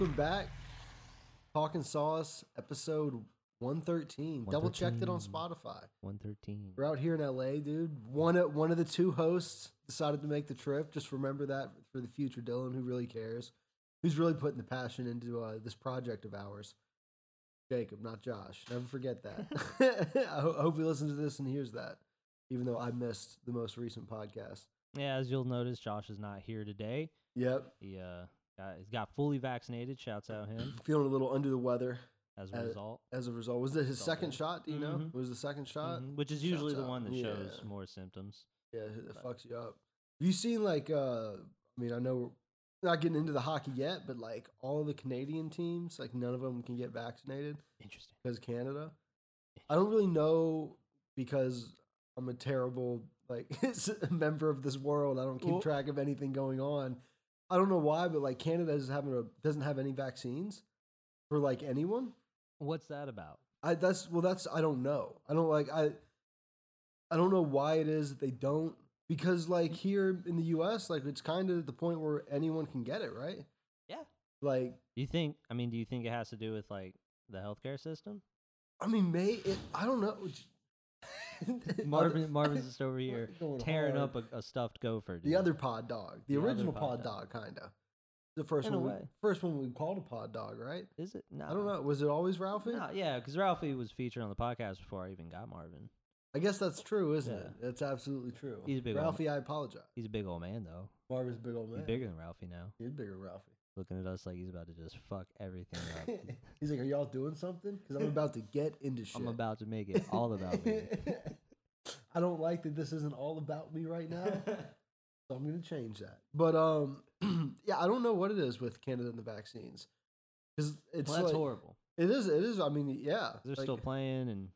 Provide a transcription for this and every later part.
Welcome back. Talking Sauce, episode 113. Double checked it on Spotify. One thirteen. We're out here in LA, dude. One of, one of the two hosts decided to make the trip. Just remember that for the future, Dylan, who really cares, who's really putting the passion into uh, this project of ours. Jacob, not Josh. Never forget that. I hope he listens to this and hears that, even though I missed the most recent podcast. Yeah, as you'll notice, Josh is not here today. Yep. He uh got he's got fully vaccinated. Shouts out him Feeling a little under the weather as a Uh, result. as a result. Was it his second shot? Do you know? Mhm. Was the second shot? Mhm, Which is Shouts usually the one that shows more symptoms. Yeah, it it But- fucks you up. Have you seen like uh I mean, I know we're not getting into the hockey yet, but like all the Canadian teams, like none of them can get vaccinated Interesting. because Canada. I don't really know because I'm a terrible like member of this world. I don't keep Well- track of anything going on. I don't know why, but like Canada is having a doesn't have any vaccines for like anyone. What's that about? I that's well that's I don't know. I don't like I I don't know why it is that they don't because like here in the US like it's kind of at the point where anyone can get it, right? Yeah. Like Do you think? I mean, do you think it has to do with like the healthcare system? I mean may it, I don't know. Marvin Marvin's just over here tearing hard. up a, a stuffed gopher. the other pod dog, the, The original pod pod dog. dog kind of. The first In a one we, first one we called a pod dog, right? is it? No, I don't know. Was it always Ralphie? No, yeah, because Ralphie was featured on the podcast before I even got Marvin. I guess that's true, isn't Yeah. it? That's absolutely true. He's a big old- Ralphie, I apologize. He's a big old man though. Marvin's a big old man. He's bigger than Ralphie now. He's bigger than Ralphie. Looking at us like he's about to just fuck everything up. He's like, "Are y'all doing something? Because I'm about to get into shit." I'm about to make it all about me. I don't like that this isn't all about me right now, so I'm gonna change that. But um, yeah, I don't know what it is with Canada and the vaccines because it's well, that's like, horrible. It is. It is. I mean, yeah. They're like, still playing, and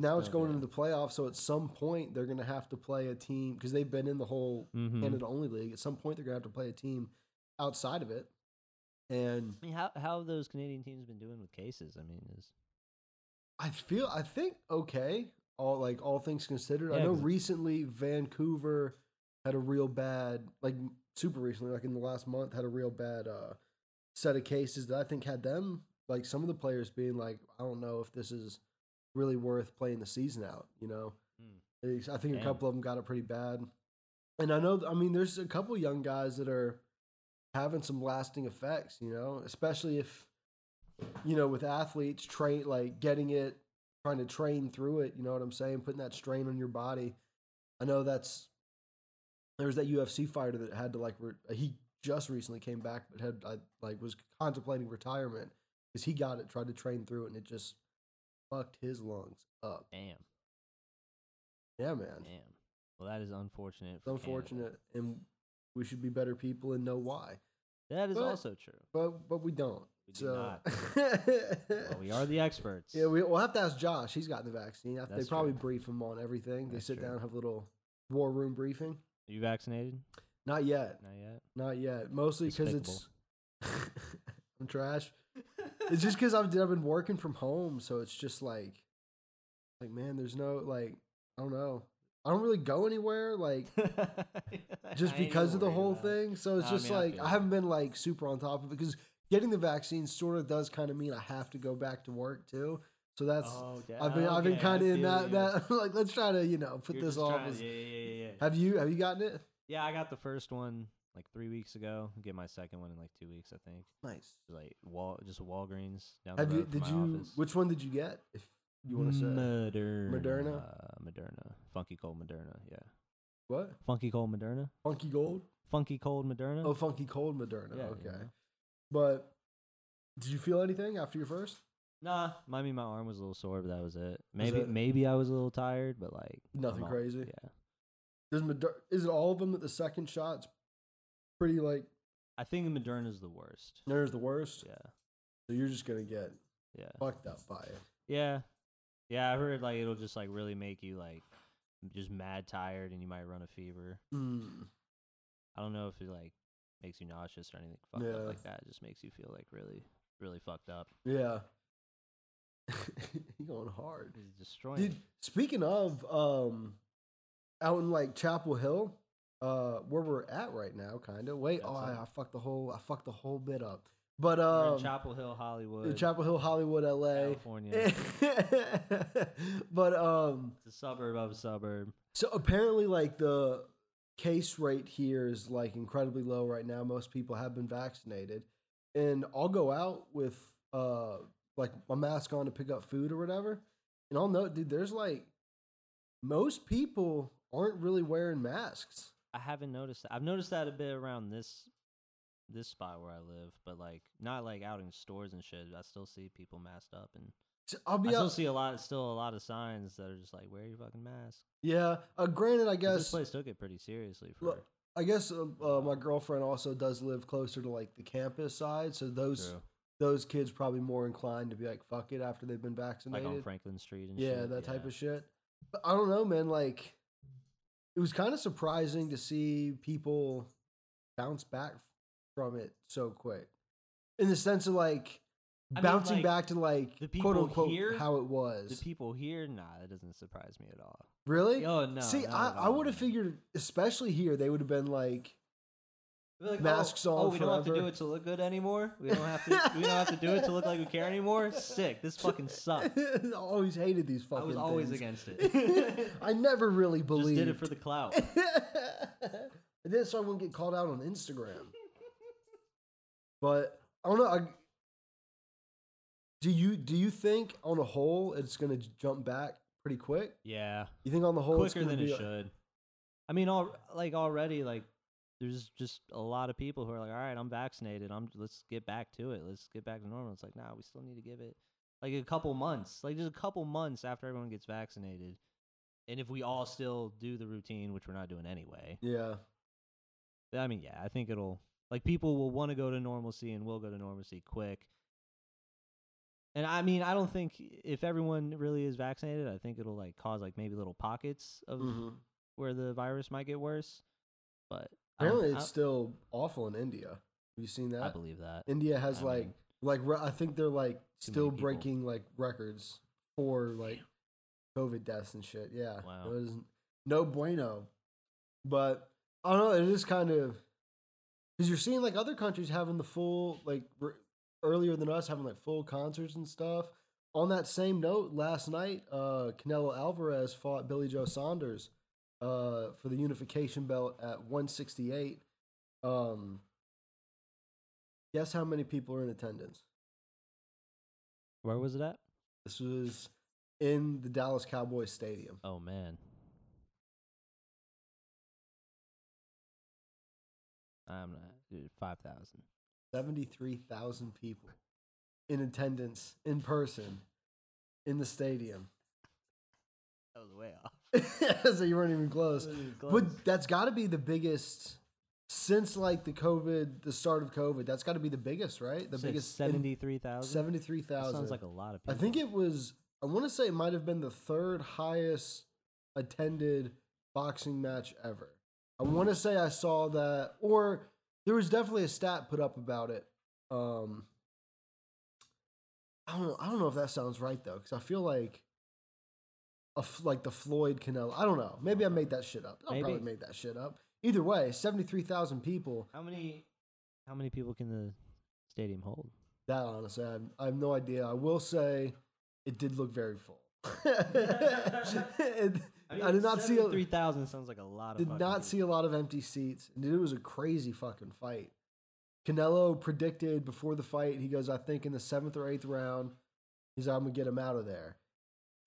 now it's going good. into the playoffs, so at some point they're gonna have to play a team because they've been in the whole Mhm. Canada only league. At some point, they're gonna have to play a team outside of it, and I mean, how how have those Canadian teams been doing with cases? I mean, is I feel I think okay. All like all things considered, I know recently Vancouver had a real bad, like super recently, like in the last month, had a real bad uh, set of cases that I think had them like some of the players being like, I don't know if this is really worth playing the season out. You know. It's- I think a couple of them got it pretty bad, and I know. I mean, there's a couple young guys that are having some lasting effects. You know, especially if you know with athletes train like getting it, trying to train through it. You know what I'm saying? Putting that strain on your body. I know that's there was that UFC fighter that had to like re- he just recently came back, but had I, like was contemplating retirement because he got it, tried to train through it, and it just fucked his lungs up. damn, Yeah, man. damn. Well, that is unfortunate. It's for Canada. unfortunate, and we should be better people and know why. That is But- also true. But but we don't. We do so not. Well, we are the experts. yeah, we, we'll have to ask Josh. He's gotten the vaccine. I- They probably true. brief him on everything. They sit true. down, have a little war room briefing. Are you vaccinated? Not yet. Not yet. Not yet. Mostly because it's I'm trash. It's just because I've I've been working from home, so it's just like, like man, there's no like I don't know. I don't really go anywhere like just because of the whole it. thing. So it's I just mean, like feel I, haven't been like super on top of it because getting the vaccine sort of does kind of mean I have to go back to work too. So that's Oh, da- I've been I've been kind of in that you. that like let's try to you know put You're this off. trying- As, yeah, yeah, yeah, yeah. have you have you gotten it? Yeah, I got the first one like three weeks ago. Get my second one in like two weeks, I think. Nice. Like Wal, just Walgreens down Have the you road from did you office. which one did you get? If you want to say Moderna. Moderna? Uh, Moderna. Funky cold Moderna. Yeah. what? Funky cold Moderna. Funky Gold? Funky cold Moderna. Oh, Funky Cold Moderna. Yeah, okay. know. But did you feel anything after your first? Nah, I mean my arm was a little sore, but that was it. Maybe it? maybe I was a little tired, but like Nothing I'm crazy? Yeah. Does Moder- is it all of them that the second shot's pretty like I think the Moderna's the worst. there's the worst? Yeah. So you're just gonna get Yeah. fucked up by it. Yeah. Yeah, I heard like it'll just like really make you like just mad tired and you might run a fever. Mm. I don't know if it like makes you nauseous or anything fucked Yeah. up like that. It just makes you feel like really, really fucked up. Yeah. you going hard. It's destroying. Dude, speaking of um out in like Chapel Hill, uh where we're at right now, kinda. Wait, oh I. I fucked the whole I fucked the whole bit up. But um Chapel Hill, Hollywood, Chapel Hill, Hollywood, LA. California. but um it's a suburb of a suburb. so apparently like the case rate here is like incredibly low right now. Most people have been vaccinated. And I'll go out with uh like my mask on to pick up food or whatever. And I'll note, dude, there's like most people aren't really wearing masks. I haven't noticed that. I've noticed that a bit around this this spot where I live, but like not like out in stores and shit. I still see people masked up, and I'll I be still out. see a lot, still a lot of signs that are just like, "Wear your fucking mask." Yeah. Uh, granted, guess This place took it pretty seriously for. Look, I guess uh, uh, my girlfriend also does live closer to like the campus side, so those True. Those kids probably more inclined to be like fuck it after they've been vaccinated, like on Franklin Street and yeah, shit. that type yeah. of shit. But I don't know, man. Like, it was kind of surprising to see people bounce back from it so quick, in the sense of like I mean, bouncing like, back to like the people quote unquote here- how it was. The people here, nah, that doesn't surprise me at all. really? Oh no! see, not I, at I would have man. figured, especially here, they would have been like, Like, oh, masks oh, on Oh, we don't have to do it to look good anymore. We don't have to. we don't have to do it to look like we care anymore. Sick. This fucking sucks. I always hated these fucking. I was always things. against it. I never really Just believed. did it for the clout. I did it so I wouldn't get called out on Instagram. But I don't know. I, do you do you think on a whole it's gonna jump back pretty quick? Yeah, You think on the whole quicker than it should. I mean, all like already, like there's just a lot of people who are like, all right, I'm vaccinated. I'm let's get back to it. Let's get back to normal. It's like, nah, we still need to give it like a couple months, like just a couple months after everyone gets vaccinated. And if we all still do the routine, which we're not doing anyway, Yeah, I mean, yeah, I think it'll like people will want to go to normalcy and will go to normalcy quick. And I mean, I don't think if everyone really is vaccinated, I think it'll like cause like maybe little pockets of Mhm. where the virus might get worse. But apparently it's still awful in India. Have you seen that? I believe that. India has I like mean, like re- I think they're like still breaking like records for like COVID deaths and shit. Yeah, Wow. it is no bueno. But I don't know. It is kind of because you're seeing like other countries having the full like r- earlier than us having like full concerts and stuff. On that same note, last night, uh, Canelo Alvarez fought Billy Joe Saunders uh, for the unification belt at 168. Um, guess how many people are in attendance? Where was it at? This was in the Dallas Cowboys Stadium. Oh man. I'm not dude, five thousand. 73,000 people in attendance in person in the stadium. That was way off. so you weren't even close. But that's got to be the biggest since like the COVID, the start of COVID. That's got to be the biggest, right? The biggest seventy three thousand. 73,000. Sounds like a lot of people. I think it was. I want to say it might have been the third highest attended boxing match ever. I want to say I saw that, or there was definitely a stat put up about it. Um, I don't know. I don't know if that sounds right though, because I feel like a like the Floyd Canelo. I don't know. Maybe I made that shit up. I probably made that shit up. Either way, seventy three thousand people. How many? How many people can the stadium hold? That honestly, I have, I have no idea. I will say, it did look very full. It- I, did not see. three thousand. Sounds like a lot of. did not people. see a lot of empty seats, and it was a crazy fucking fight. Canelo predicted before the fight. He goes, I think in the seventh or eighth round, he's I'm gonna get him out of there.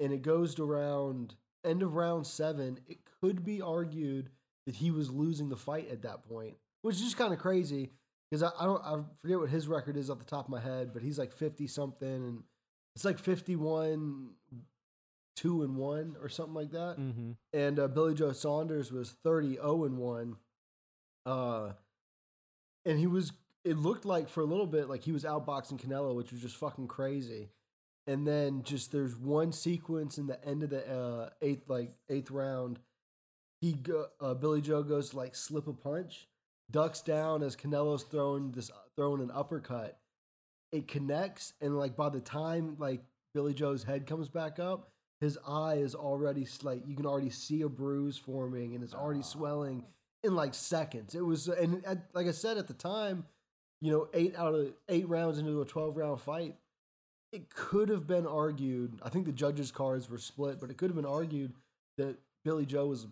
And it goes to round end of round seven. It could be argued that he was losing the fight at that point, which is just kind of crazy because I, I don't I forget what his record is off the top of my head, but he's like fifty something, and it's like fifty one, two and one or something like that Mm-hmm. and uh, Billy Joe Saunders was 30 0 and 1. Uh, and he was, it looked like for a little bit like he was outboxing Canelo, which was just fucking crazy. And then just there's one sequence in the end of the uh, eighth like eighth round. He go, uh, Billy Joe goes to like slip a punch, ducks down as Canelo's throwing this throwing an uppercut. It connects, and like by the time like Billy Joe's head comes back up, his eye is already like you can already see a bruise forming, and it's already swelling in like seconds. It was, and at, like I said at the time, you know, eight out of eight rounds into a twelve round fight, it could have been argued. I think the judges' cards were split, but it could have been argued that Billy Joe was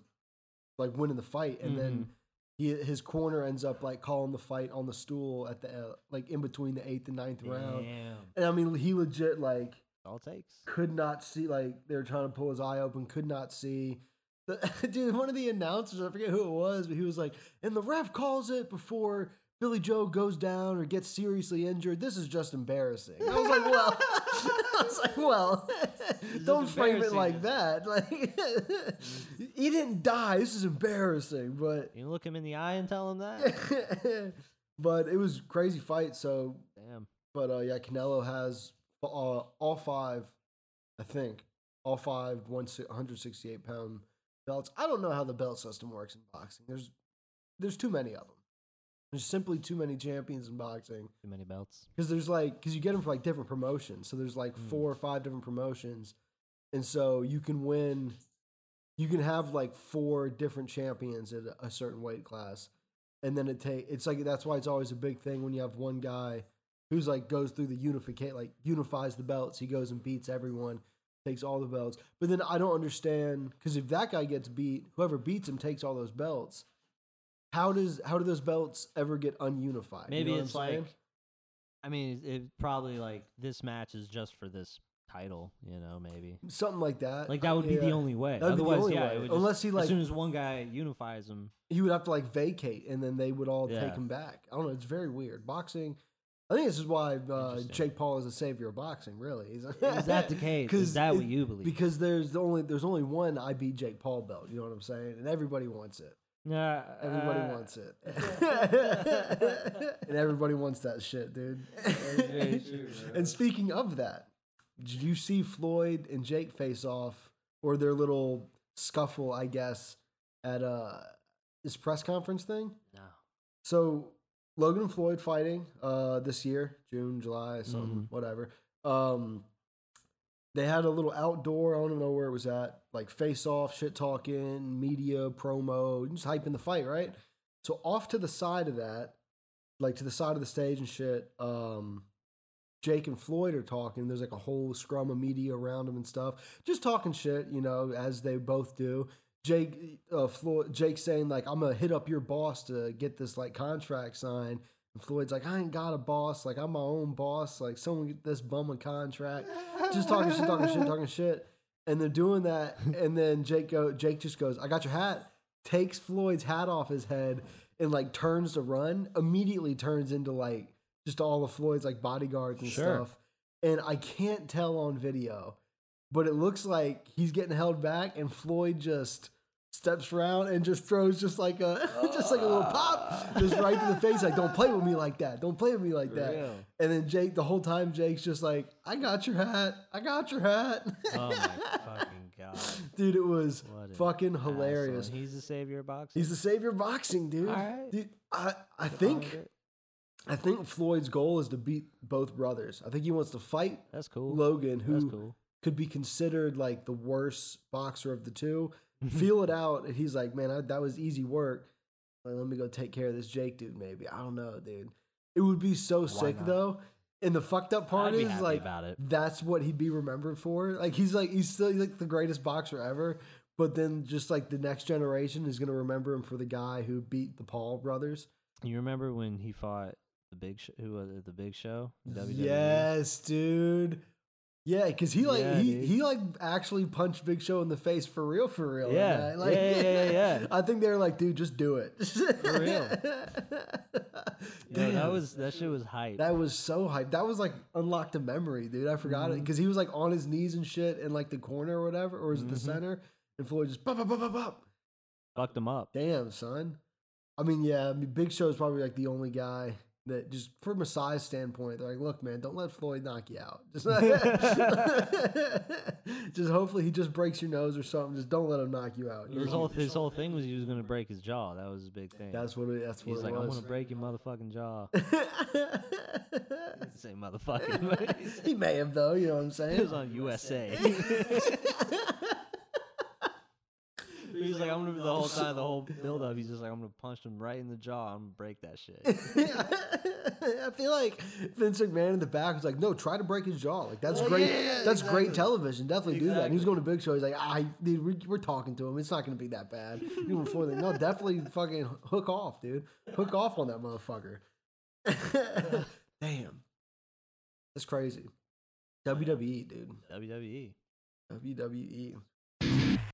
like winning the fight, and then he his corner ends up like calling the fight on the stool at the uh, like in between the eighth and ninth round. Damn. And I mean, he legit like All takes. could not see like they were trying to pull his eye open, could not see. The, dude, one of the announcers, I forget who it was, but he was like, and the ref calls it before Billy Joe goes down or gets seriously injured. This is just embarrassing. I was like, well, I was like, well, don't frame it like that. Like, he didn't die. This is embarrassing, but You look him in the eye and tell him that. but it was a crazy fight. So Damn. but uh, yeah, Canelo has uh, all five, I think, all five 168 pound belts. I don't know how the belt system works in boxing. There's there's too many of them. There's simply too many champions in boxing Too many belts. because there's like because you get them for like different promotions. So there's like Mm. four or five different promotions, and so you can win. You can have like four different champions at a certain weight class, and then it take it's like that's why it's always a big thing when you have one guy who's like goes through the unificate like unifies the belts. He goes and beats everyone, takes all the belts. But then I don't understand because if that guy gets beat, whoever beats him takes all those belts. How does how do those belts ever get ununified? You Maybe know what it's I'm saying? like, I mean, it, probably like this match is just for this title. You know, maybe something like that. like that would be the only way. That'd Otherwise, only yeah, way. it would just, Unless he, like- as soon as one guy unifies him, he would have to like vacate and then they would all Yeah. take him back. I don't know. It's very weird. Boxing. I think this is why uh, Jake Paul is the savior of boxing. Really, is that the case? Is that what you believe? Because there's the only there's only one I beat Jake Paul belt. You know what I'm saying? And everybody wants it. Yeah, Everybody uh, wants it. and everybody wants that shit, dude. very true, and speaking of that, did you see Floyd and Jake face off or their little scuffle? I guess at uh this press conference thing. No. So Logan and Floyd fighting uh this year, June, July, something, whatever. Um they had a little outdoor, I don't know where it was at, like face off, shit talking, media, promo, just hyping the fight, right? So off to the side of that, like to the side of the stage and shit, um Jake and Floyd are talking. There's like a whole scrum of media around them and stuff, just talking shit, you know, as they both do. Jake, uh, Floyd, Jake saying like, "I'm gonna hit up your boss to get this like contract signed." And Floyd's like, "I ain't got a boss. Like, I'm my own boss. Like, someone get this bum a contract." Just talking shit, talking shit, talking shit, and they're doing that. And then Jake go, Jake just goes, "I got your hat." Takes Floyd's hat off his head and like turns to run. Immediately turns into like just all of Floyd's like bodyguards and Sure. stuff. And I can't tell on video, but it looks like he's getting held back, and Floyd just steps around and just throws just like a just like a little pop, ah. just right to the face. Like, don't play with me like that. Don't play with me like that. real? And then Jake, the whole time, Jake's just like, I got your hat. I got your hat. Oh my fucking god. dude, it was fucking asshole. hilarious. He's the savior of boxing. He's the savior of boxing, dude. Dude, I, I think. I think Floyd's goal is to beat both brothers. I think he wants to fight that's cool. Logan, who cool. could be considered like the worst boxer of the two. Feel it out, and he's like, "Man, I, that was easy work. Like, let me go take care of this Jake dude. Maybe I don't know, dude. It would be so sick not? though. And the fucked up part is like about it. that's what he'd be remembered for. Like he's like he's still like the greatest boxer ever. But then just like the next generation is gonna remember him for the guy who beat the Paul brothers. You remember when he fought the big sh- who was it? The Big Show. WWE? Yes, dude. Yeah, because he like Yeah, he dude. he like actually punched Big Show in the face for real, for real. Yeah. Like, Yeah, yeah, yeah, yeah. I think they were like, dude, just do it. For real. Yo, that was that shit was hype. That was so hype. That was like unlocked a memory, dude. I forgot it Mm-hmm. because he was like on his knees and shit in like the corner or whatever, or is it the Mhm. center? And Floyd just pop, pop, pop, pop, pop. Fucked him up. Damn, son. I mean, yeah, I mean, Big Show is probably like the only guy that just from a size standpoint, they're like, look, man, don't let Floyd knock you out. Just, just hopefully he just breaks your nose or something. Just don't let him knock you out. His whole his whole thing was he was gonna break his jaw. That was his big thing. That's what it, that's what He's like, I'm gonna break your motherfucking jaw. Say motherfucking. he may have though. You know what I'm saying? It was on USA. He's like, I'm gonna be the whole time, the whole build up. He's just like, I'm gonna punch him right in the jaw. I'm gonna break that shit. I feel like Vince McMahon in the back was like, "No, try to break his jaw. Like that's Well, great. yeah, that's great television. Definitely do that." And he was Exactly. going to Big Show. He's like, ah, "I, dude, we're, we're talking to him. It's not going to be that bad." Even before that, no, definitely fucking hook off, dude. Hook off on that motherfucker. Damn, that's crazy. WWE, dude. WWE. WWE.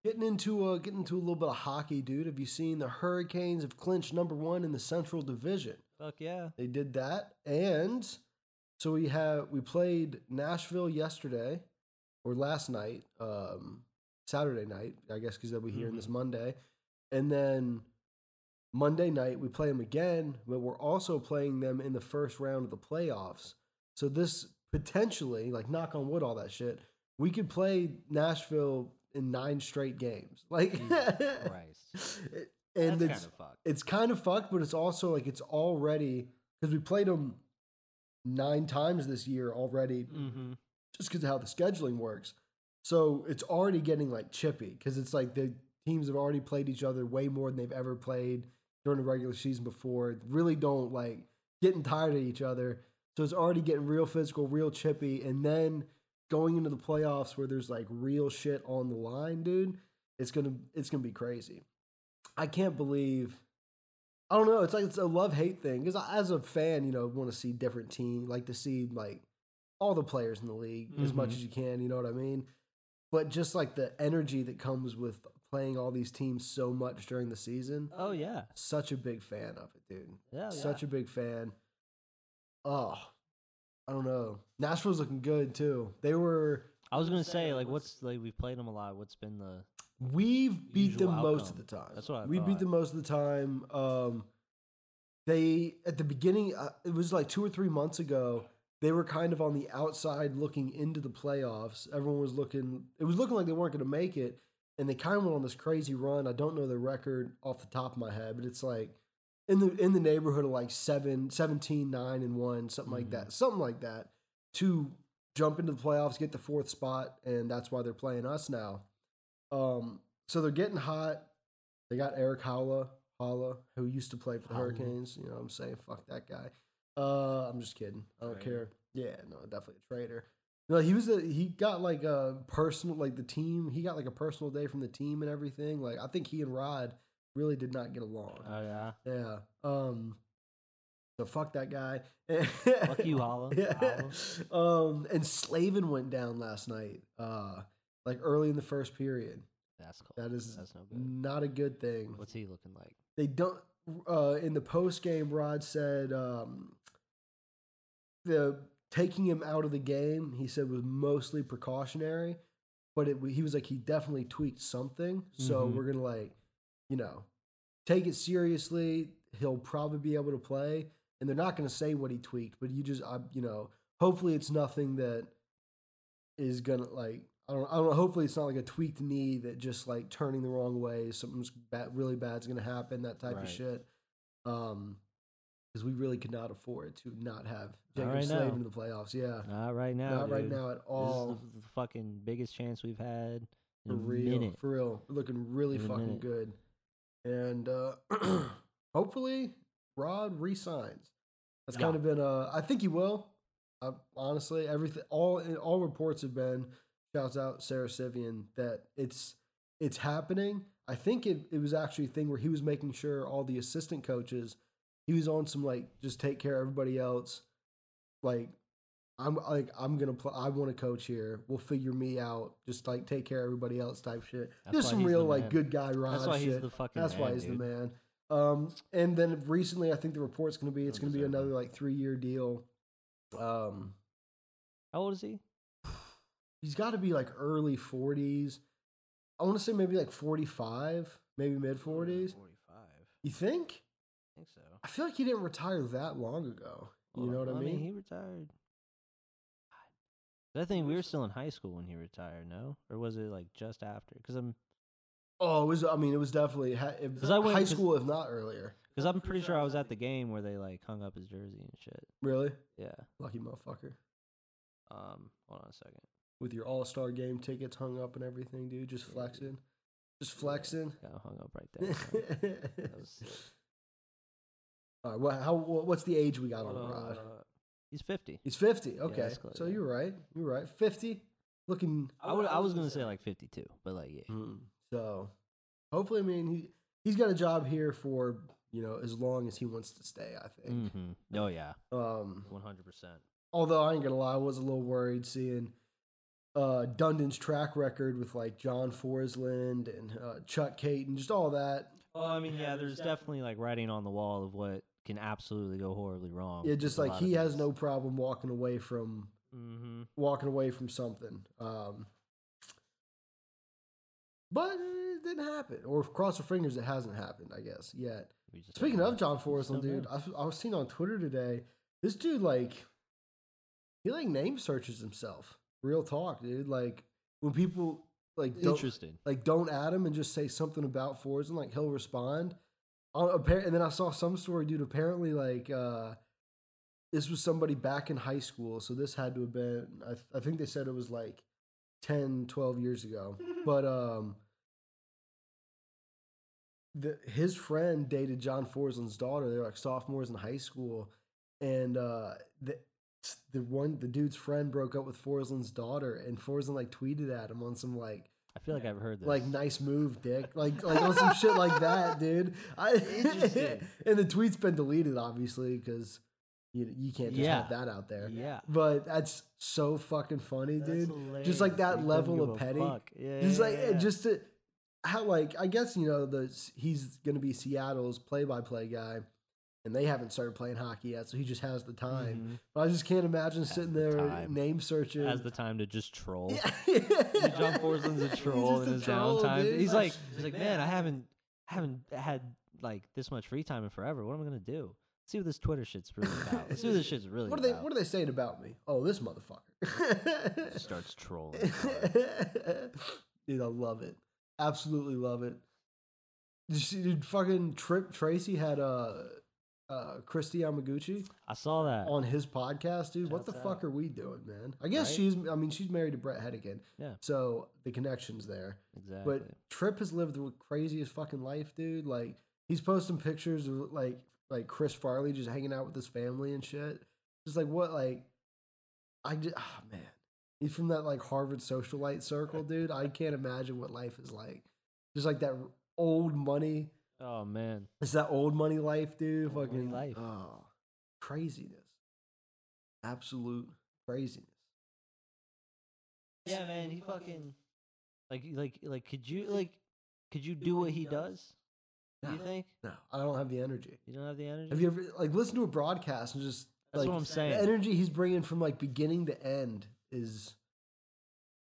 Getting into uh, getting into a little bit of hockey, dude. Have you seen the Hurricanes have clinched number one in the Central Division? Fuck yeah. They did that, and so we have we played Nashville yesterday or last night, um, Saturday night, I guess, because they'll be here this Monday, and then Monday night we play them again, but we're also playing them in the first round of the playoffs. So this potentially, like knock on wood, all that shit, we could play Nashville in nine straight games, like, Christ. and That's it's kind of fucked. it's kind of fucked, but it's also like it's already because we played them nine times this year already, Mm-hmm. just because of how the scheduling works. So it's already getting like chippy because it's like the teams have already played each other way more than they've ever played during the regular season before. Really don't like getting tired of each other. So it's already getting real physical, real chippy, and then going into the playoffs where there's like real shit on the line, dude. It's gonna it's gonna be crazy. I can't believe. I don't know. It's like it's a love hate thing because as a fan, you know, want to see different team, like to see like all the players in the league as much Mhm. as you can. You know what I mean? But just like the energy that comes with playing all these teams so much during the season, Oh yeah. such a big fan of it, dude. Yeah. Such a big fan. Oh, I don't know. Nashville's looking good too. They were. I was gonna say like, what's like we've played them a lot. What's been the We've beat them Usual most of the time. That's what I we beat them most of the time. Um, they at the beginning, uh, it was like two or three months ago. They were kind of on the outside looking into the playoffs. Everyone was looking. It was looking like they weren't going to make it, and they kind of went on this crazy run. I don't know the record off the top of my head, but it's like in the in the neighborhood of like seven, 17, 9, and one, something like Mhm. that, something like that, to jump into the playoffs, get the fourth spot, and that's why they're playing us now. Um, so they're getting hot. They got Erik Haula Haula who used to play for the. Hurricanes. You know what I'm saying? Fuck that guy. Uh, I'm just kidding. I don't care. Yeah, no, definitely a traitor. No, he was a he got like a personal like the team. He got like a personal day from the team and everything. Like I think he and Rod really did not get along. oh yeah. Yeah. Um. So fuck that guy. Fuck you, Haula. Yeah. Um. And Slavin went down last night. Uh. Like early in the first period. That's cool. That is That's no good. not a good thing. What's he looking like? They don't. Uh. In the post game, Rod said. Um. The taking him out of the game, he said was mostly precautionary, but it he was like he definitely tweaked something. So Mhm. we're gonna like, you know, take it seriously. He'll probably be able to play, and they're not gonna say what he tweaked, but you just, I, you know, hopefully it's nothing that is gonna like. I don't, I don't know. Hopefully, it's not like a tweaked knee that just like turning the wrong way. Something's bad, really bad's gonna happen. That type of shit. Um, because we really could not afford to not have Not Jacob right Slavin in the playoffs. Yeah, Not right now. not right now at This all. is the, fucking biggest chance we've had in For a real, minute. for real, we're looking really In fucking good, and uh, hopefully Rod resigns. That's kind of been. Uh, I think he will. Uh, honestly, everything, all all reports have been. Shouts out Sara Civian that it's it's happening. I think it, it was actually a thing where he was making sure all the assistant coaches, he was on some like just take care of everybody else. Like I'm like I'm gonna play. I want to coach here. We'll figure me out. Just like take care of everybody else type shit. That's Just some real like man. good guy Rod That's why shit. he's the fucking. That's why he's dude. the man. Um, and then recently, I think the report's going to be it's going to be another like three year deal. Um, How old is he? he's got to be like early forties. I want to say maybe like forty five, maybe mid forties. Forty-five. You think? think so. I feel like he didn't retire that long ago. You Well, know what I I mean? he retired. I think we were still in high school when he retired, no? Or was it like just after? Because I'm, oh, it was. I mean, it was definitely it- I went- high school, if not earlier. because I'm pretty sure I was at the game where they like hung up his jersey and shit. Really, Yeah. lucky motherfucker. Um. Hold on a second. With your All Star game tickets hung up and everything, dude. Just flexing, just flexing. Got hung up right there. that was. All right, what, how, what's the age we got on Uh, Rod? He's 50. He's 50. Okay. that's close, so yeah. you're right. You're right. 50. Looking. I would. I was gonna say like 52, but like yeah. Mm. So hopefully, I mean, he, he's got a job here for, you know, as long as he wants to stay, I think. Mm-hmm. Oh yeah. Um, 100. percent although I ain't going to lie, I was a little worried seeing uh, Dundon's track record with like John Forslund and uh, Chuck Kaiton, just all that. Well, I mean, yeah. There's definitely like writing on the wall of what can absolutely go horribly wrong. Yeah, just like he has no problem walking away from Mm-hmm. walking away from something. Um, but it didn't happen. Or cross our fingers, it hasn't happened, I guess, yet. Speaking of John Forslund, dude, I, I was seeing on Twitter today, this dude, like, he, like, name searches himself. Real talk, dude. Like, when people, like, don't, interesting. like, don't add him and just say something about Forslund, like, he'll respond. Uh, and then I saw some story, dude, apparently, like, uh, this was somebody back in high school. So this had to have been, I, th- I think they said it was like 10, 12 years ago. but, um, the, his friend dated John Forslund's daughter. They're like sophomores in high school, and uh, the the one the dude's friend broke up with Forslund's daughter, and Forslund like tweeted at him on some like I feel like I've heard this. like nice move, dick, like like on some shit like that, dude. I, Interesting. and the tweet's been deleted, obviously, because you you can't just have Yeah. that out there. Yeah. But that's so fucking funny, That's dude. Just like that He doesn't level of petty. fuck. Yeah, Just yeah, like yeah, yeah. just to how like I guess you know the he's gonna be Seattle's play-by-play guy, and they haven't started playing hockey yet, so he just has the time. Mhm. But I just can't imagine sitting the there time. name searching. has the time to just troll. yeah. John Forslund's a He's troll in his troll, downtime. dude. He's like, he's like, man, I haven't, haven't had like this much free time in forever. What am I gonna do? Let's see what this Twitter shit's really about. Let's see what this shit's really what are they about. What are they saying about me? Oh, this motherfucker. Starts trolling. Dude, I love it. Absolutely love it. Did, you see- did fucking Trip Tracy had uh, uh, Kristi Yamaguchi I saw that. on his podcast, dude. what the Shouts fuck are we doing, man? I guess Right? she's. I mean, she's married to Bret Hedican, Yeah, so the connection's there. exactly. But Trip has lived the craziest fucking life, dude. Like he's posting pictures of like like Chris Farley just hanging out with his family and shit. Just like what like I just oh man. He's from that like Harvard socialite circle, dude. I can't imagine what life is like. Just like that old money. Oh man, It's that old money life, dude. Old fucking life. Oh, craziness. Absolute craziness. yeah, man, he fucking like like like could you like could you do what he does? Do you think No, I don't have the energy. you don't have the energy? Have you ever like listened to a broadcast and just That's like what I'm saying. the energy he's bringing from like beginning to end is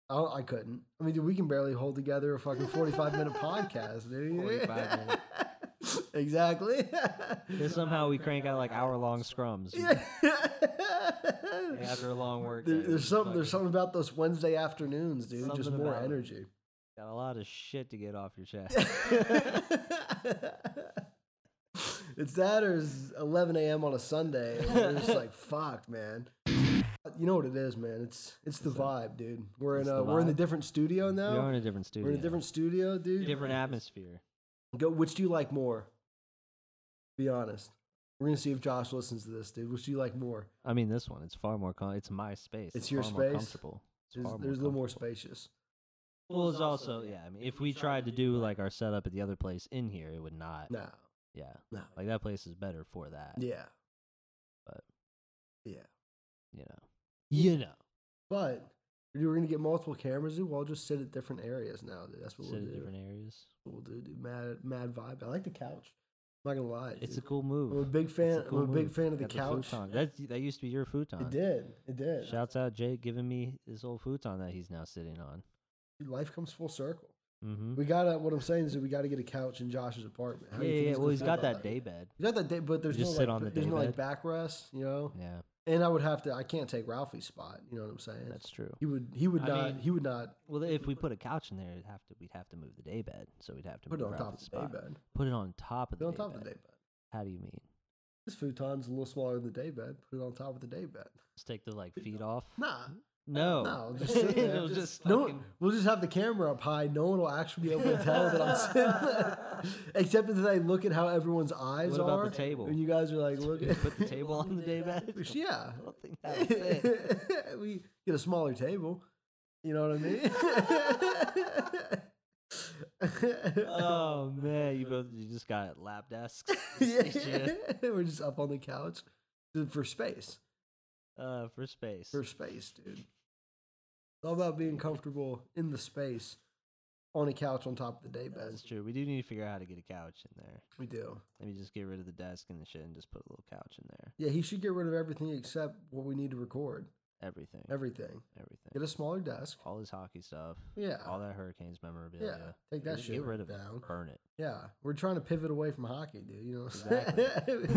I, I couldn't. I mean, dude, we can barely hold together a fucking forty-five minute podcast, dude. 45 minutes. Exactly. Somehow we crank out like hour long scrums Yeah. after a long work. There- there's something. There's something about those Wednesday afternoons, dude. just more energy. Got a lot of shit to get off your chest. it's that or it's 11 a.m. on a Sunday. and We're just like, fuck, man. You know what it is, man. It's it's the vibe, dude. We're in a we're in a different studio now. we are in a different studio. We're in a different studio, dude. different atmosphere. Go. Which do you like more? Be honest. We're gonna see if Josh listens to this, dude. Which do you like more? I mean, this one it's far more. Com- it's my space. It's your far more space? comfortable. It's There's, far there's a little more comfortable. spacious. Well, it's also yeah. I mean, if we tried to do like our setup at the other place in here, it would not. No, Yeah, no. like that place is better for that. Yeah. But- yeah. You know. You know. But dude, we're gonna get multiple cameras, dude. We'll all just sit at different areas now. Dude. That's what Sit we'll in do. different areas. We'll do, dude. Mad, mad vibe. I like the couch. I'm not gonna lie. It's a cool move. I'm a big fan. cool I'm a big fan of the couch. That that used to be your futon. it did. It did. Shouts out Jake giving me this old futon that he's now sitting on. Life comes full circle. Mm-hmm. We gotta. What I'm saying is that we gotta get a couch in Josh's apartment. How Yeah, yeah, Well, he's got about that day bed. He's got that day, but there's Just no sit like, on the there's no like backrest, you know. Yeah, And I would have to. I can't take Ralphie's spot. You know what I'm saying? that's true. he would. He would I not. mean, he would not Well, if we put a couch in there, it'd have to we'd have to move the day bed, so we'd have to put it move on top of the day bed. Put it on top of Put the it on day top bed. of the day bed. How do you mean? This futon's a little smaller than the day bed. Put it on top of the day bed. Just take the like feet off. Nah. No, No, just sit there. Just, no, fucking- we'll just have the camera up high. No one will actually be able to tell that I'm sitting there. Except that they look at how everyone's eyes What about are. the table? And you guys are like, look Put the table on the day bed. Yeah. I don't think that fit. we get a smaller table. You know what I mean? Oh man, you both you just got lap desks. yeah. We're just up on the couch for space. Uh, for space. For space, dude. All about being comfortable in the space on a couch on top of the day bed. That's true. We do need to figure out how to get a couch in there. We do. Let me just get rid of the desk and the shit and just put a little couch in there. Yeah, he should get rid of everything except what we need to record. Everything. Everything. Everything. Get a smaller desk. all his hockey stuff. Yeah. All that Hurricanes memorabilia. Yeah. Take that shit Get rid of down. it. Burn it. Yeah, we're trying to pivot away from hockey, dude. You know what I'm Exactly.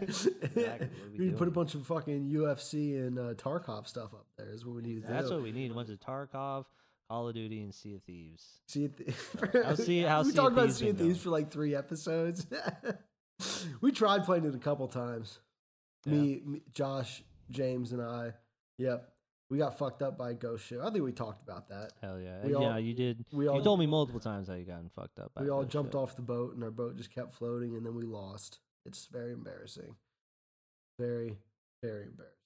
saying? Exactly. We we need to put a bunch of fucking UFC and uh, Tarkov stuff up there. Is what we need to That's do. what we need. A bunch of Tarkov, Call of Duty, and Sea of Thieves. See it. Th- I'll see how we talked about Thieves Sea of Thieves for like three episodes. we tried playing it a couple times. Me, me, Josh, James, and I. Yep, we got fucked up by a ghost ship. I think we talked about that. Hell yeah. We yeah, all- you did. We You all told me multiple times how you gotten fucked up. by we all jumped shit. off the boat, and our boat just kept floating, and then we lost. It's very embarrassing. Very, very embarrassing.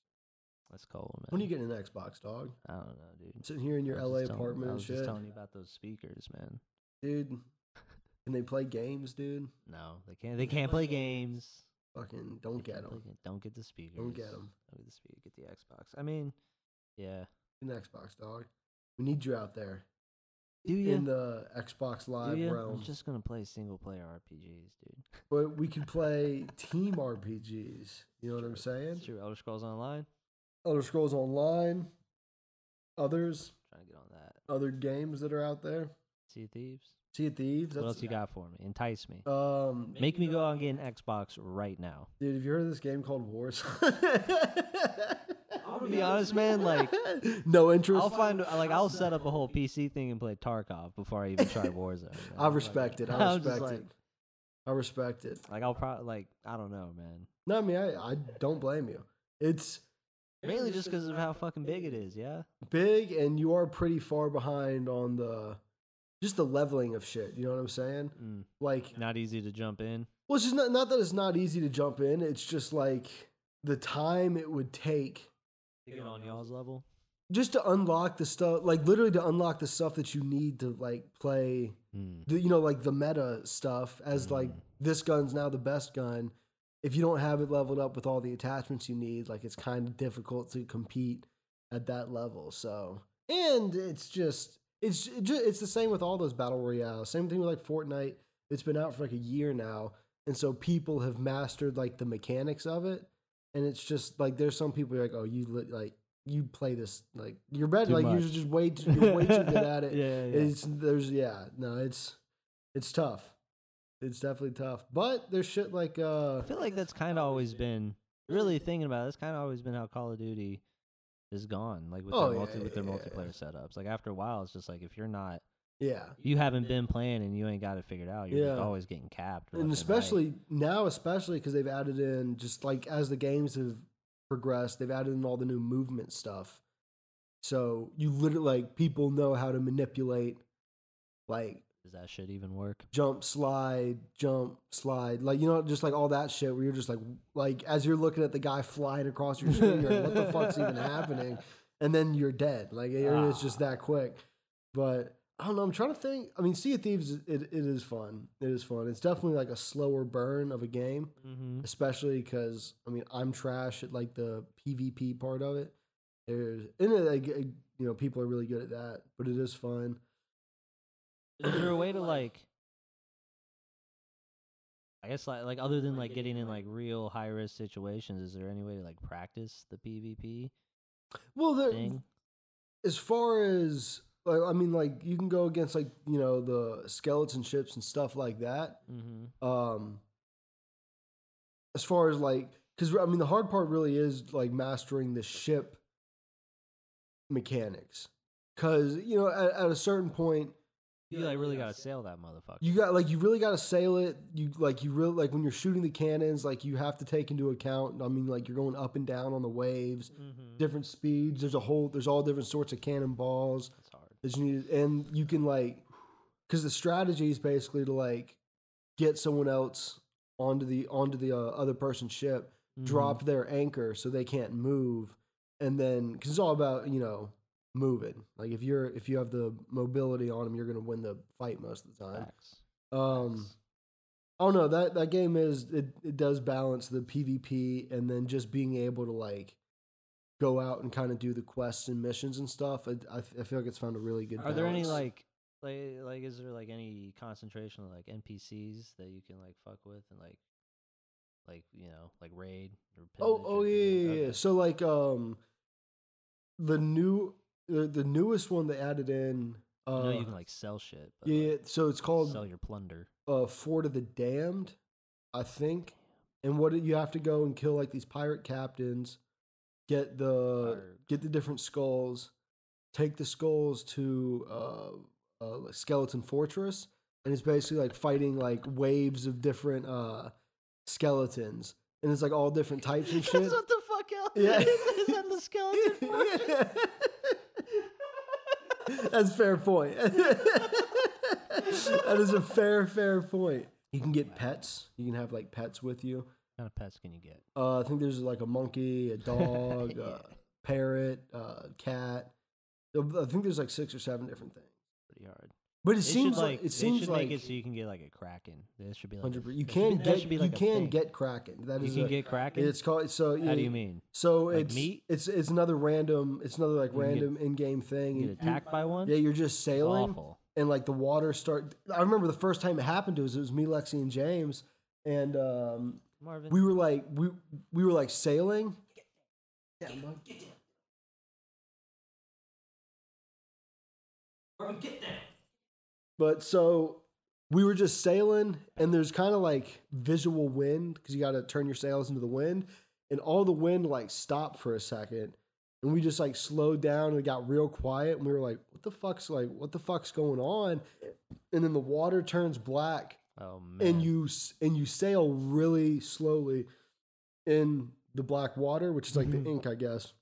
That's cold, man. When are you getting an Xbox, dog? I don't know, dude. Sitting here in your LA telling- apartment I and was shit, just telling you about those speakers, man. dude. Can they play games, dude? No, they can't. They can't play games. Fucking don't get them. Don't get the speakers. Don't get them. Don't get the speaker. Get the Xbox. I mean, yeah. An Xbox, dog. We need you out there Do you? in the Xbox Live realm. I'm just gonna play single player RPGs, dude. But we could play team RPGs. You know what I'm saying? True. Elder Scrolls Online. Elder Scrolls Online, others, I'm Trying to get on that. other games that are out there. Sea Thieves. Sea of Thieves. what else you got for me? Entice me. Um, Make me go out and get an Xbox right now. dude, have you heard of this game called Warzone? I'm gonna be honest, man. Like, no interest. I'll find like I'll set up a whole PC thing and play Tarkov before I even try Warzone. man. I respect it. I I'm respect like, it. I respect it. Like I'll probably like I don't know, man. No, I mean, I, I don't blame you. It's Mainly just because of how fucking big it is. Yeah. big, and you are pretty far behind on the just the leveling of shit. You know what I'm saying? Mm. Like, Not easy to jump in. well, it's just not, not that it's not easy to jump in. It's just like the time it would take To get on y'all's level. just to unlock the stuff, like literally to unlock the stuff that you need to like play Mm. the, you know, like the meta stuff as like Mm. this gun's now the best gun. If you don't have it leveled up with all the attachments you need, like it's kind of difficult to compete at that level. So, and it's just it's it ju- it's the same with all those battle royales. Same thing with like Fortnite. It's been out for like a year now, and so people have mastered like the mechanics of it. And it's just like there's some people who are like, oh, you li- like you play this like you're better, like much. you're just way too, you're way too good at it. yeah, yeah, yeah. It's there's yeah, no, it's it's tough. It's definitely tough. But there's shit like uh I feel like that's kind of always been really thinking about. it, That's kind of always been how Call of Duty is gone. Like with Oh, their yeah, multi, with their yeah, yeah. multiplayer setups. Like after a while, it's just like if you're not, yeah. you haven't been playing and you ain't got it figured out. You're just always getting capped. And especially now especially cuz they've added in just like as the games have progressed, they've added in all the new movement stuff. So you literally like people know how to manipulate like does that shit even work? jump slide jump slide. Like you know just like all that shit where you're just like like as you're looking at the guy flying across your screen you're like what the fuck's even happening? And then you're dead. Like it- it's just that quick. But i don't know i'm trying to think i mean sea of thieves it, it is fun. It is fun. It's definitely like a slower burn of a game Mm-hmm. especially because i mean i'm trash at like the pvp part of it. There's and it, like, you know people are really good at that but it is fun Is there a way to like? I guess like like other than like getting in like real high risk situations, is there any way to like practice the PvP well there, thing? as far as like, I mean, like you can go against like you know the skeleton ships and stuff like that. Mm-hmm. Um, as far as like, because I mean, the hard part really is like mastering the ship mechanics. Because you know, at, at a certain point, You like really gotta sail that motherfucker. you got like you really got to sail it. You like you really like when you're shooting the cannons, like you have to take into account. I mean, like you're going up and down on the waves, mm-hmm. different speeds. There's a whole there's all different sorts of cannonballs That's hard. that you need, and you can like because the strategy is basically to like get someone else onto the onto the uh, other person's ship, Mhm. drop their anchor so they can't move, and then because it's all about you know moving. Like if you're if you have the mobility on them, you're gonna win the fight most of the time. Facts. Um, Facts. I don't know that that game is it, it does balance the PvP and then just being able to like go out and kind of do the quests and missions and stuff. I I feel like it's found a really good. Are there any like like like is there like any concentration of like NPCs that you can like fuck with and like like you know like raid or Oh oh yeah yeah, yeah. So like um the new the, the newest one they added in. Uh, I know you can like sell shit. Yeah, yeah, like, so it's called sell your plunder. uh, Fort of the Damned, I think. And what you have to go and kill like these pirate captains, get the Fire. get the different skulls, take the skulls to uh, uh, Skeleton Fortress, and it's basically like fighting like waves of different uh, skeletons, and it's like all different types and shit. What the fuck else? Yeah. is that the skeleton? fortress? That's a fair point. that is a fair, fair point. You can get pets. You can have like pets with you. What kind of pets can you get? Uh, I think there's like a monkey, a dog, Yeah. a parrot, a cat. I think there's like six or seven different things. Pretty hard. But it They seems should, like, it seems should like make it so you can get like a kraken. This should be like a- You that should can get be you like a can thing. get kraken. That You is can a, get kraken. It's called so. How do you mean? So Like it's meat? it's it's another random. It's another like You random in-game thing. You and get attacked by one? Yeah, you're just sailing. awful. and like the water start. I remember the first time it happened to us. It was me, Lexi, and James, and um, Marvin. we were like we we were like sailing. Yeah, bud. But so we were just sailing, and there's kind of like visual wind because you got to turn your sails into the wind, and all the wind like stopped for a second, and we just like slowed down and it got real quiet, and we were like, "What the fuck's like? What the fuck's going on?" And then the water turns black, oh man. and you and you sail really slowly in the black water, which is like the mm-hmm. ink, I guess.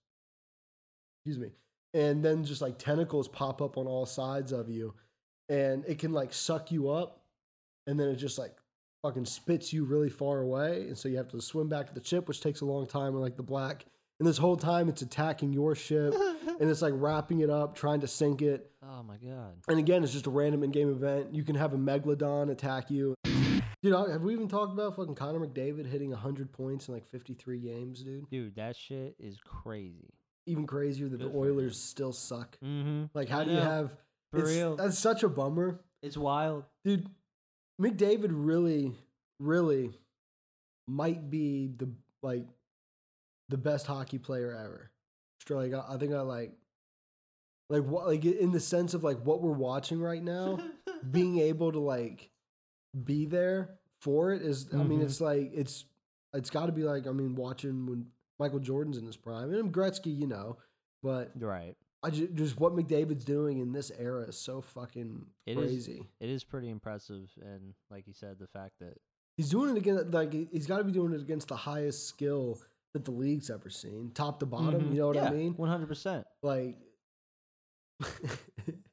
Excuse me. And then just like tentacles pop up on all sides of you, and it can like suck you up, and then it just like fucking spits you really far away, and so you have to swim back to the ship, which takes a long time. And like the black, and this whole time it's attacking your ship, and it's like wrapping it up, trying to sink it. oh my god. And again, it's just a random in-game event. You can have a megalodon attack you. Dude, have we even talked about fucking Connor McDavid hitting 100 points in like 53 games, dude? Dude, that shit is crazy. Even crazier that Good the. Oilers still suck. Mm-hmm. Like, how do you have? For it's- real. That's such a bummer, It's wild. dude. McDavid really, really might be the like the best hockey player ever. Like, I I think I like, like what, like in the sense of like what we're watching right now. being able to like be there for it is I mean Mhm. it's like it's it's got to be like I mean watching when Michael Jordan's in his prime and Gretzky you know but right. I just, just what McDavid's doing in this era is so fucking It is- crazy. It is pretty impressive, and like you said, the fact that He's doing it against like he's got to be doing it against the highest skill that the league's ever seen, top to bottom. You know what I mean? One hundred percent, Like,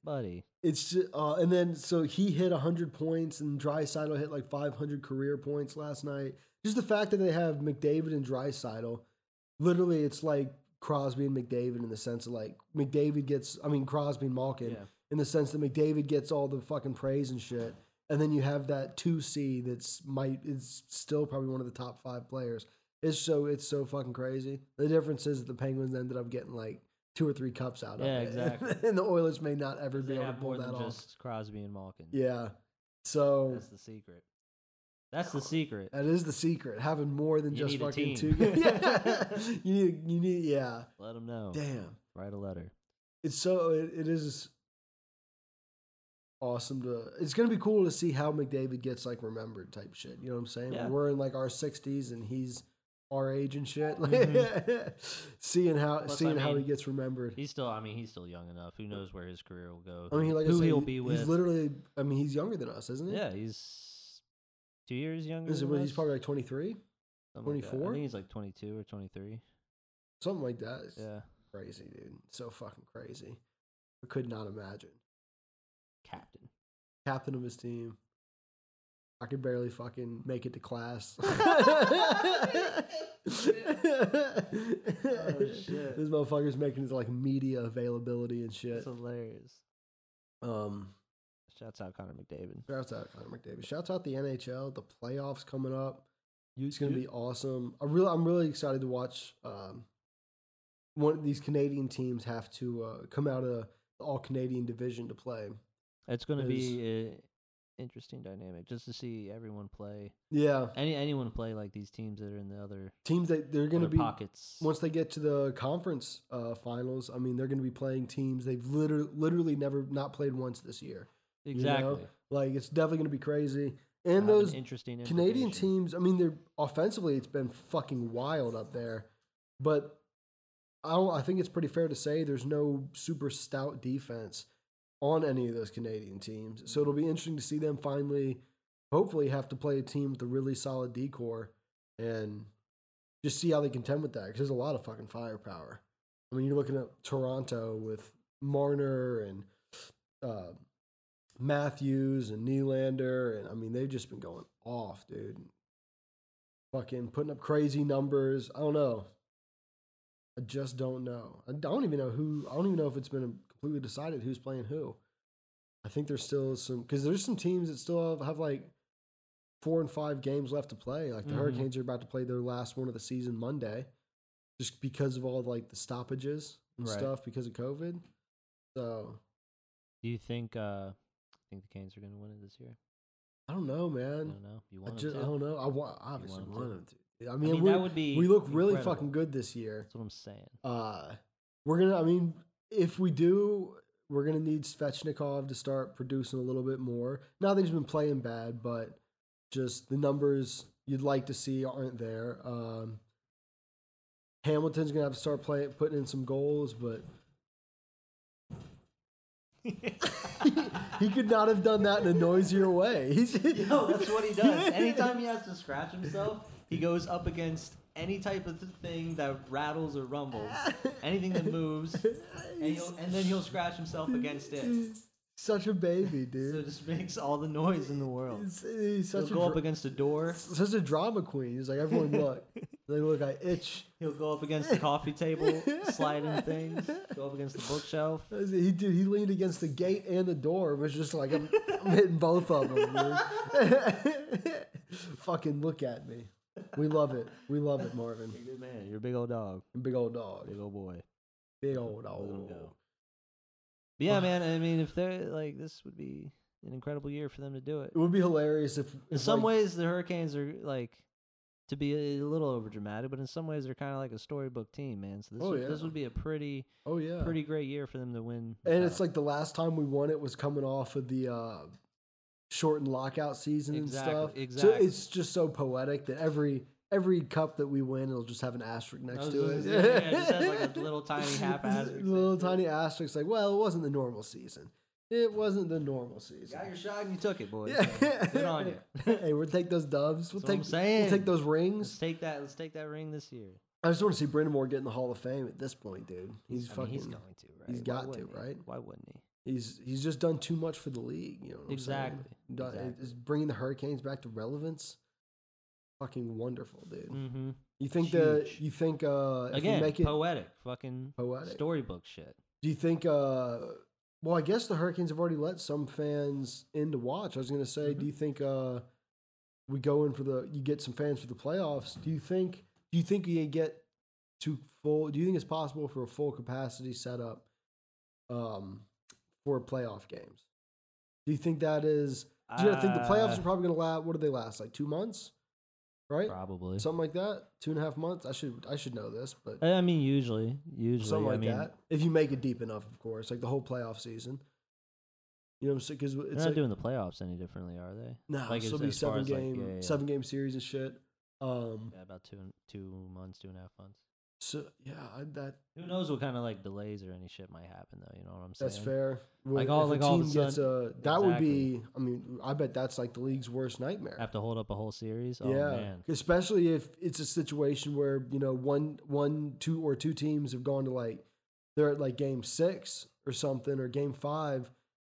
buddy. it's just, uh, and then so he hit hundred points, and Draisaitl hit like five hundred career points last night. Just the fact that they have McDavid and Draisaitl, literally, it's like Crosby and McDavid in the sense of like McDavid gets, I mean Crosby and Malkin Yeah. in the sense that McDavid gets all the fucking praise and shit, and then you have that two C that's might is still probably one of the top five players. It's so it's so fucking crazy. The difference is that the Penguins ended up getting like two or three cups out of Yeah, it, exactly. and the Oilers may not ever be able to pull that off. just Crosby and Malkin. Yeah. So That's the secret. That's the secret. that is the secret. Having more than You just fucking two. yeah. you need you need yeah. Let them know. Damn. Write a letter. It's so it, it is awesome to. It's gonna be cool to see how McDavid gets like remembered type shit. You know what I'm saying? Yeah. We're in like our 60s and he's our age and shit. Like, Mhm. seeing how Plus, I seeing how he gets remembered. He's still. I mean, he's still young enough. Who knows where his career will go? I mean, like I who he'll be with? He's literally. I mean, he's younger than us, isn't he? yeah, he's two years younger. Is it, than he's us? probably like 23, Something like that. 24? I think he's like 22 or 23. something like that. It's Yeah, crazy, dude. So fucking crazy. I could not imagine. captain. Captain of his team. I could barely fucking make it to class. shit. This motherfucker's making his like media availability and shit. It's hilarious. Um, Shouts out Connor McDavid. shouts out Connor McDavid. Shouts out the NHL. The playoffs coming up. It's gonna be awesome. I really, I'm really excited to watch. Um, one of these Canadian teams have to uh, come out of the All Canadian division to play. It's going to is- be an interesting dynamic just to see everyone play. Yeah, Any anyone play like these teams that are in the other, teams that they're gonna be pockets. once they get to the conference uh, finals. I mean, they're gonna be playing teams they've literally, literally never not played once this year. You know? exactly. Like it's definitely gonna be crazy. And an those interesting Canadian teams, I mean, they're offensively, it's been fucking wild up there. But I, don't, I think it's pretty fair to say there's no super stout defense on any of those Canadian teams. So it'll be interesting to see them finally, hopefully, have to play a team with a really solid decor and just see how they contend with that. Because there's a lot of fucking firepower. I mean, you're looking at Toronto with Marner and uh, Matthews and Nylander, and I mean they've just been going off, dude. Fucking putting up crazy numbers. I don't know. I just don't know. I don't even know who. I don't even know if it's been completely decided who's playing who. I think there's still some because there's some teams that still have, have like four and five games left to play. Like the Mhm. Hurricanes are about to play their last one of the season Monday, just because of all like the stoppages and Right. stuff because of COVID. So Do you think? uh think the Canes are going to win it this year? I don't know, man. I don't know. You I want just I them to? don't know. I want obviously want 'em want them to. I I mean, mean, we, that would be. we look really fucking good this year. That's what I'm saying. Uh, we're gonna. I mean, if we do, we're gonna need Svechnikov to start producing a little bit more. Not that he's been playing bad, but just the numbers you'd like to see aren't there. Um, Hamilton's gonna have to start playing, putting in some goals, but he could not have done that in a noisier way. He's, Yo, that's what he does. Anytime he has to scratch himself, he goes up against any type of thing that rattles or rumbles, anything that moves, and, he'll, and then he'll scratch himself against it. Such a baby, dude. So it just makes all the noise in the world. He's, he's He'll a go up against a door. such a drama queen. He's like, everyone look. They look, I itch. He'll go up against the coffee table, sliding things. Go up against the bookshelf. He did. He leaned against the gate and the door. It was just like I'm, I'm hitting both of them. Fucking look at me. We love it. We love it, Marvin. You're a good man. You're a big old dog. Big old dog. Big old boy. Big old dog. But yeah, man. I mean, if they're like, this would be an incredible year for them to do it. It would be hilarious if, In some like, ways, the Hurricanes are like to be a little over dramatic, but in some ways, they're kind of like a storybook team, man. So this Oh, would, this would be a pretty Oh yeah. pretty great year for them to win. And it's like the last time we won it was coming off of the uh, shortened lockout season Exactly, and stuff. So it's just so poetic that every every cup that we win, it'll just have an asterisk next to it. yeah, it just has like a little tiny half asterisk little next to it. tiny asterisk, like, well, it wasn't the normal season. It wasn't the normal season. got your shot and you took it, boys. Yeah. So, good on you. hey, we'll take those dubs. We'll That's what I'm take saying. we'll take those Let's rings. take that. Let's take that ring this year. I just want to see Brind'Amour get in the Hall of Fame at this point, dude. He's I mean, fucking. he's going to, right? he's got to, he? right? Why wouldn't he? He's he's just done too much for the league. You know what I'm saying? Exactly. Exactly. Bringing the Hurricanes back to relevance. Fucking wonderful, dude. Mm-hmm. You think that Huge. you think uh Again, make it poetic, fucking poetic? storybook shit. Do you think uh well I guess the Hurricanes have already let some fans in to watch. I was gonna say, Mm-hmm. do you think uh we go in for the you get some fans for the playoffs? Do you think do you think you get to full do you think it's possible for a full capacity setup um for playoff games? Do you think that is do you think the playoffs Uh, are probably gonna last what do they last? Like two months? Right? Probably. Something like that? Two and a half months? I should I should know this, but I mean, usually, usually, something I like mean, that. If you make it deep enough, of course, like the whole playoff season. You know what I'm saying? Because They're it's not like, doing the playoffs any differently, are they? no, like, it'll be seven as, like, game, yeah, yeah. seven game series and shit. Um, Yeah, about two two months, two and a half months. So yeah, I, that Who knows what kind of like delays or any shit might happen though? You know what I'm saying? that's fair. Like, If all- like, all team gets sudden- a that would be. I mean, I bet that's like the league's worst nightmare. Have to hold up a whole series. Oh yeah, man, especially if it's a situation where you know one, one, two, or two teams have gone to like they're at like game six or something or game five,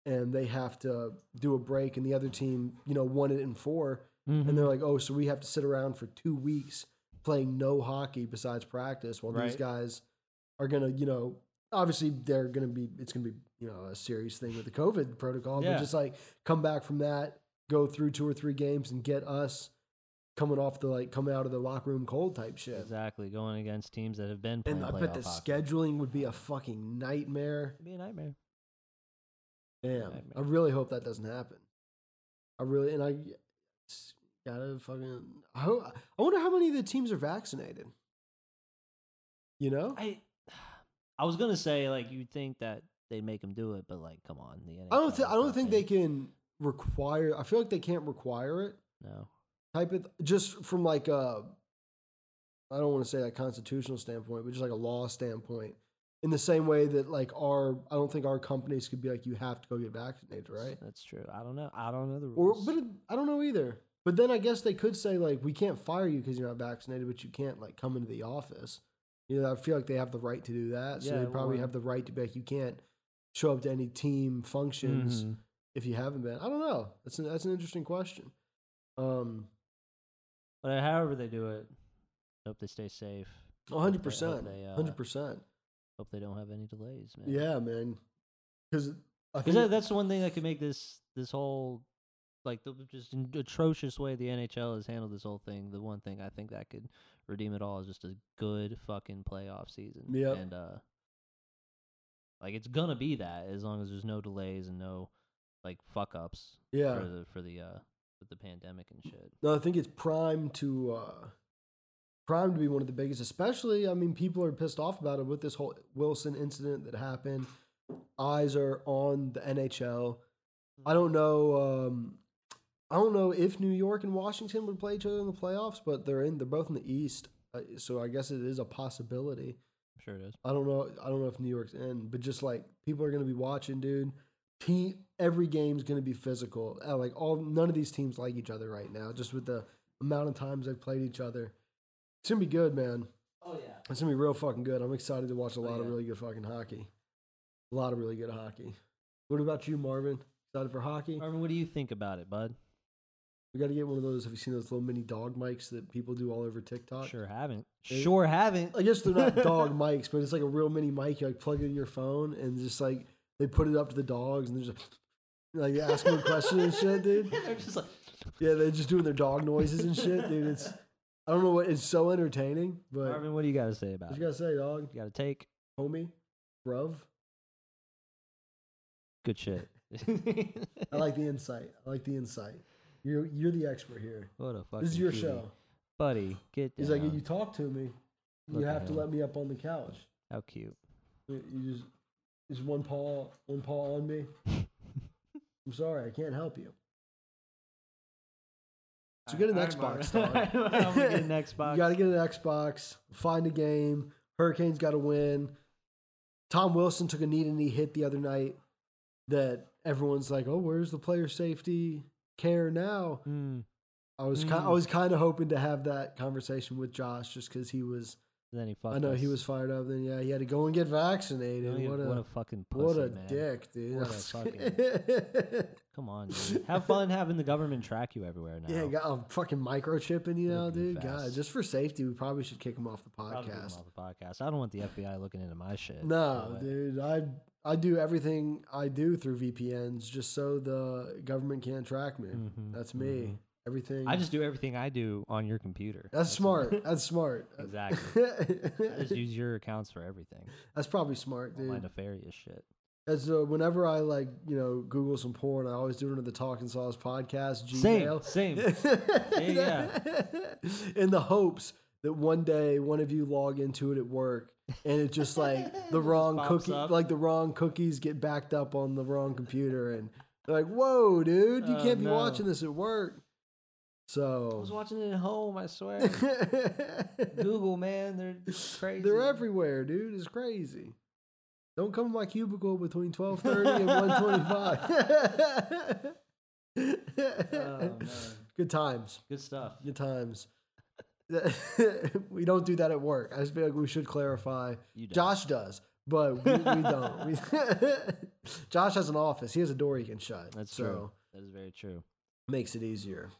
and they have to do a break, and the other team you know won it in 4 Mhm. and they're like, oh, so we have to sit around for two weeks playing no hockey besides practice while these guys are gonna you know obviously they're gonna be it's gonna be you know a serious thing with the COVID protocol, Yeah. but just like come back from that, go through two or three games, and get us coming off the like coming out of the locker room cold type shit. exactly going against teams that have been playing And I bet the hockey. scheduling would be a fucking nightmare. It'd be a nightmare. Damn, Nightmare. I really hope that doesn't happen. I really and I gotta fucking. I, hope, I wonder how many of the teams are vaccinated. You know, I I was gonna say like you'd think that they'd make them do it, but like come on, the I don't. Th- I don't think they can require. I feel like they can't require it. No. Type it just from like a. I don't want to say a constitutional standpoint, but just like a law standpoint. In the same way that like our, I don't think our companies could be like you have to go get vaccinated, right? That's true. I don't know. I don't know the Or, rules. but it, I don't know either. But then I guess they could say like we can't fire you because you're not vaccinated, but you can't like come into the office. You know, I feel like they have the right to do that. So Yeah, they probably or- have the right to be like you can't show up to any team functions Mhm. if you haven't been. I don't know. That's an, that's an interesting question. Um, But however they do it, hope they stay safe. Hundred percent, uh, hundred percent. Hope they don't have any delays, man. Yeah, man. Because I Because think that, that's the one thing that could make this this whole like the just atrocious way the NHL has handled this whole thing. The one thing I think that could redeem it all is just a good fucking playoff season. Yep. And uh, like it's gonna be that as long as there's no delays and no like fuck ups yeah. for the for the uh with the pandemic and shit. No, I think it's prime to uh primed to be one of the biggest, especially I mean people are pissed off about it with this whole Wilson incident that happened. Eyes are on the NHL. I don't know um I don't know if New York and Washington would play each other in the playoffs, but they're in they're both in the East. Uh, so I guess it is a possibility. I'm sure it is. I don't know. I don't know if New York's in, but just like people are going to be watching, dude. Team, every game's going to be physical. Uh, like all, none of these teams like each other right now. Just with the amount of times they've played each other, it's gonna be good, man. Oh yeah. It's gonna be real fucking good. I'm excited to watch a Oh, lot of really good fucking hockey. A lot of really good hockey. What about you, Marvin? Excited for hockey? Marvin, what do you think about it, bud? We got to get one of those. Have you seen those little mini dog mics that people do all over TikTok? Sure haven't. They- Sure haven't. I guess they're not dog mics, but it's like a real mini mic. You like plug it in your phone and just like they put it up to the dogs and they're just like they ask them a question and shit, dude. They're just like Yeah, they're just doing their dog noises and shit, dude. It's I don't know what it's so entertaining, but Marvin, what do you got to say about what it? you gotta say, dog, You got to take homie, bruv. good shit. I like the insight. I like the insight. You're you're the expert here. What a fucking This is your cutie. show. buddy. Get down. He's like, you talk to me, you Look at have to him. let me up on the couch. How cute. You you just just one paw one paw on me. I'm sorry, I can't help you. So get an Alright, Xbox. I'm get an Xbox. You got to get an Xbox. Find a game. Hurricanes got to win. Tom Wilson took a knee to knee hit the other night that everyone's like, "Oh, where's the player safety care now?" Mm. I was ki- I Mm. was kind of hoping to have that conversation with Josh just because he was. Then he fucked I know he was fired up. Then yeah, he had to go and get vaccinated. What a, what a what a fucking pussy, what a man. dick, dude. What a fucking- Come on, dude. Have fun having the government track you everywhere now. yeah, got a fucking microchip in you now, dude. God, just for safety, we probably should kick him off the Probably get him podcast. off the podcast. I don't want the FBI looking into my shit. No, dude. I I do everything I do through VPNs just so the government can't track me. Mhm, That's me. mhm. Everything. I just do everything I do on your computer. That's smart. That's smart. exactly. I just use your accounts for everything. That's probably smart, All my nefarious shit. As uh, whenever I like, you know, Google some porn, I always do it under the Talking Sauce podcast Same, Gmail. same. yeah. In the hopes that one day one of you log into it at work and it just like the wrong cookie, up. like the wrong cookies get backed up on the wrong computer and They're like, "Whoa, dude, you Oh, can't be no. watching this at work." So I was watching it at home. I swear. Google, man, they're crazy. They're everywhere, dude. It's crazy. Don't come to my cubicle between twelve thirty and one twenty five. Oh man, Good times. good stuff. Good times. we don't do that at work. I just feel like we should clarify. You don't. Josh does, but we, we don't. We, Josh has an office. He has a door he can shut. That's so true. That is very true. Makes it easier.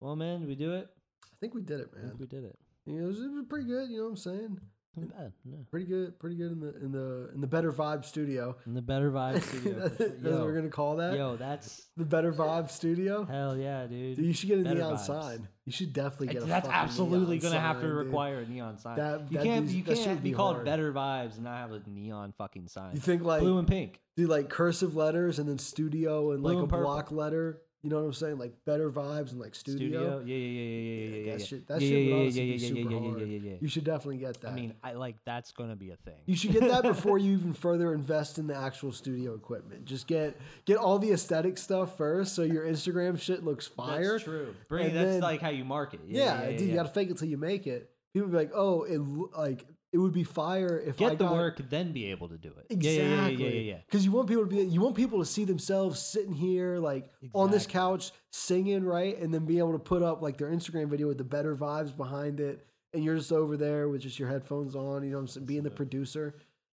Well, man, we do it. I think we did it, I think man. we did it. You know, it, was, it was pretty good. You know what I'm saying? Not bad. No. Pretty good. Pretty good in the in the in the Better Vibe Studio. In the Better Vibe Studio. That's sure. that's what we're gonna call that. yo, that's The Better Vibe Studio. hell yeah, dude. Dude, you should get a Better neon vibes. sign. You should definitely get that's absolutely gonna have to sign, dude. require a neon sign. That- you that can't. dude's- You can't be be called. Better Vibes and not have a neon fucking sign. You think like Blue and pink. do like cursive letters and then studio and Blue like a purple. block letter. You know what I'm saying? Like better vibes and like studio. Yeah, yeah, yeah, yeah, yeah, yeah, yeah, yeah. that yeah. shit- that yeah, shit would yeah, honestly yeah, be yeah, super yeah, yeah, hard. yeah, yeah, yeah. You should definitely get that. I mean, I like that's gonna be a thing. you should get that before you even further invest in the actual studio equipment. Just get get all the aesthetic stuff first, so your Instagram shit looks fire. That's true. Bring and that's then- like how you market. Yeah, Yeah, yeah, yeah, dude, you gotta fake it till you make it. People be like, "Oh, it like it would be fire if I Get the got, work, then be able to do it. Exactly. Yeah, yeah, yeah, yeah, yeah, yeah. Because you want people to be, you want people to see themselves sitting here, like on this couch, singing, right, and then be able to put up like their Instagram video with the better vibes behind it, and you're just over there with just your headphones on. You know, what I'm saying, being the producer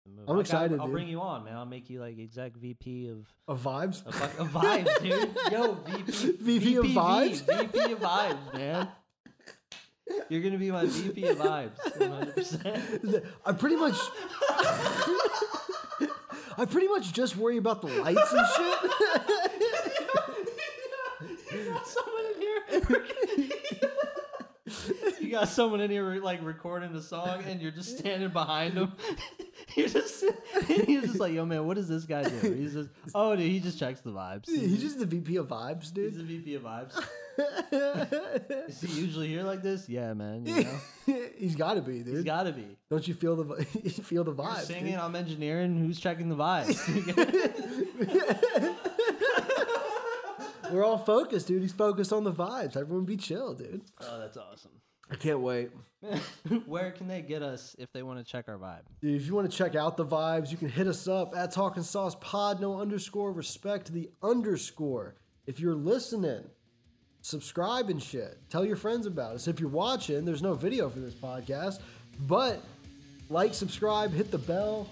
The. I'm excited, I'll bring you on, man. I'll make you like exec VP of of vibes. of, of vibes, dude. Yo, VP, VP of vibes? VP of vibes, man. You're gonna be my VP of vibes, 100. percent I pretty much, I pretty much just worry about the lights and shit. Someone in here. you got someone in here like recording a song, and you're just standing behind him. You're just, he's just like, yo, man, what does this guy do? He's just, oh, dude, he just checks the vibes. He's just the VP of vibes, dude. He's the VP of vibes. Is he usually here like this? Yeah, man. You know, He's got to be, dude. He's got to be. Don't you feel the vi- you feel the You're vibe? singing, I'm engineering. Who's checking the vibes? We're all focused, dude. He's focused on the vibes. Everyone be chill, dude. oh, that's awesome. I can't wait. Where can they get us if they want to check our vibe? Dude, if you want to check out the vibes, you can hit us up at Talking Sauce Pod, no underscore, respect the underscore. If you're listening, subscribe and shit. Tell your friends about us. If you're watching, there's no video for this podcast, but like, subscribe, hit the bell.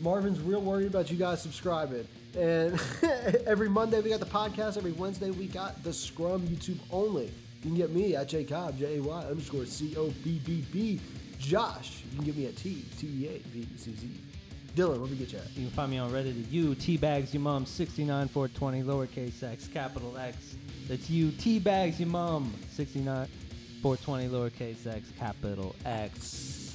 Marvin's real worried about you guys subscribing. And every Monday we got the podcast. Every Wednesday we got the Scrum YouTube only. You can get me at J Cobb, J A Y underscore C O B B B. Josh, you can get me at T T E A V C Z. Dylan, let me get you at. You can find me on Reddit at you teabags your mom 69420 lowercase x capital X. It's you, teabags your mom. 69, 420 lowercase x, capital X.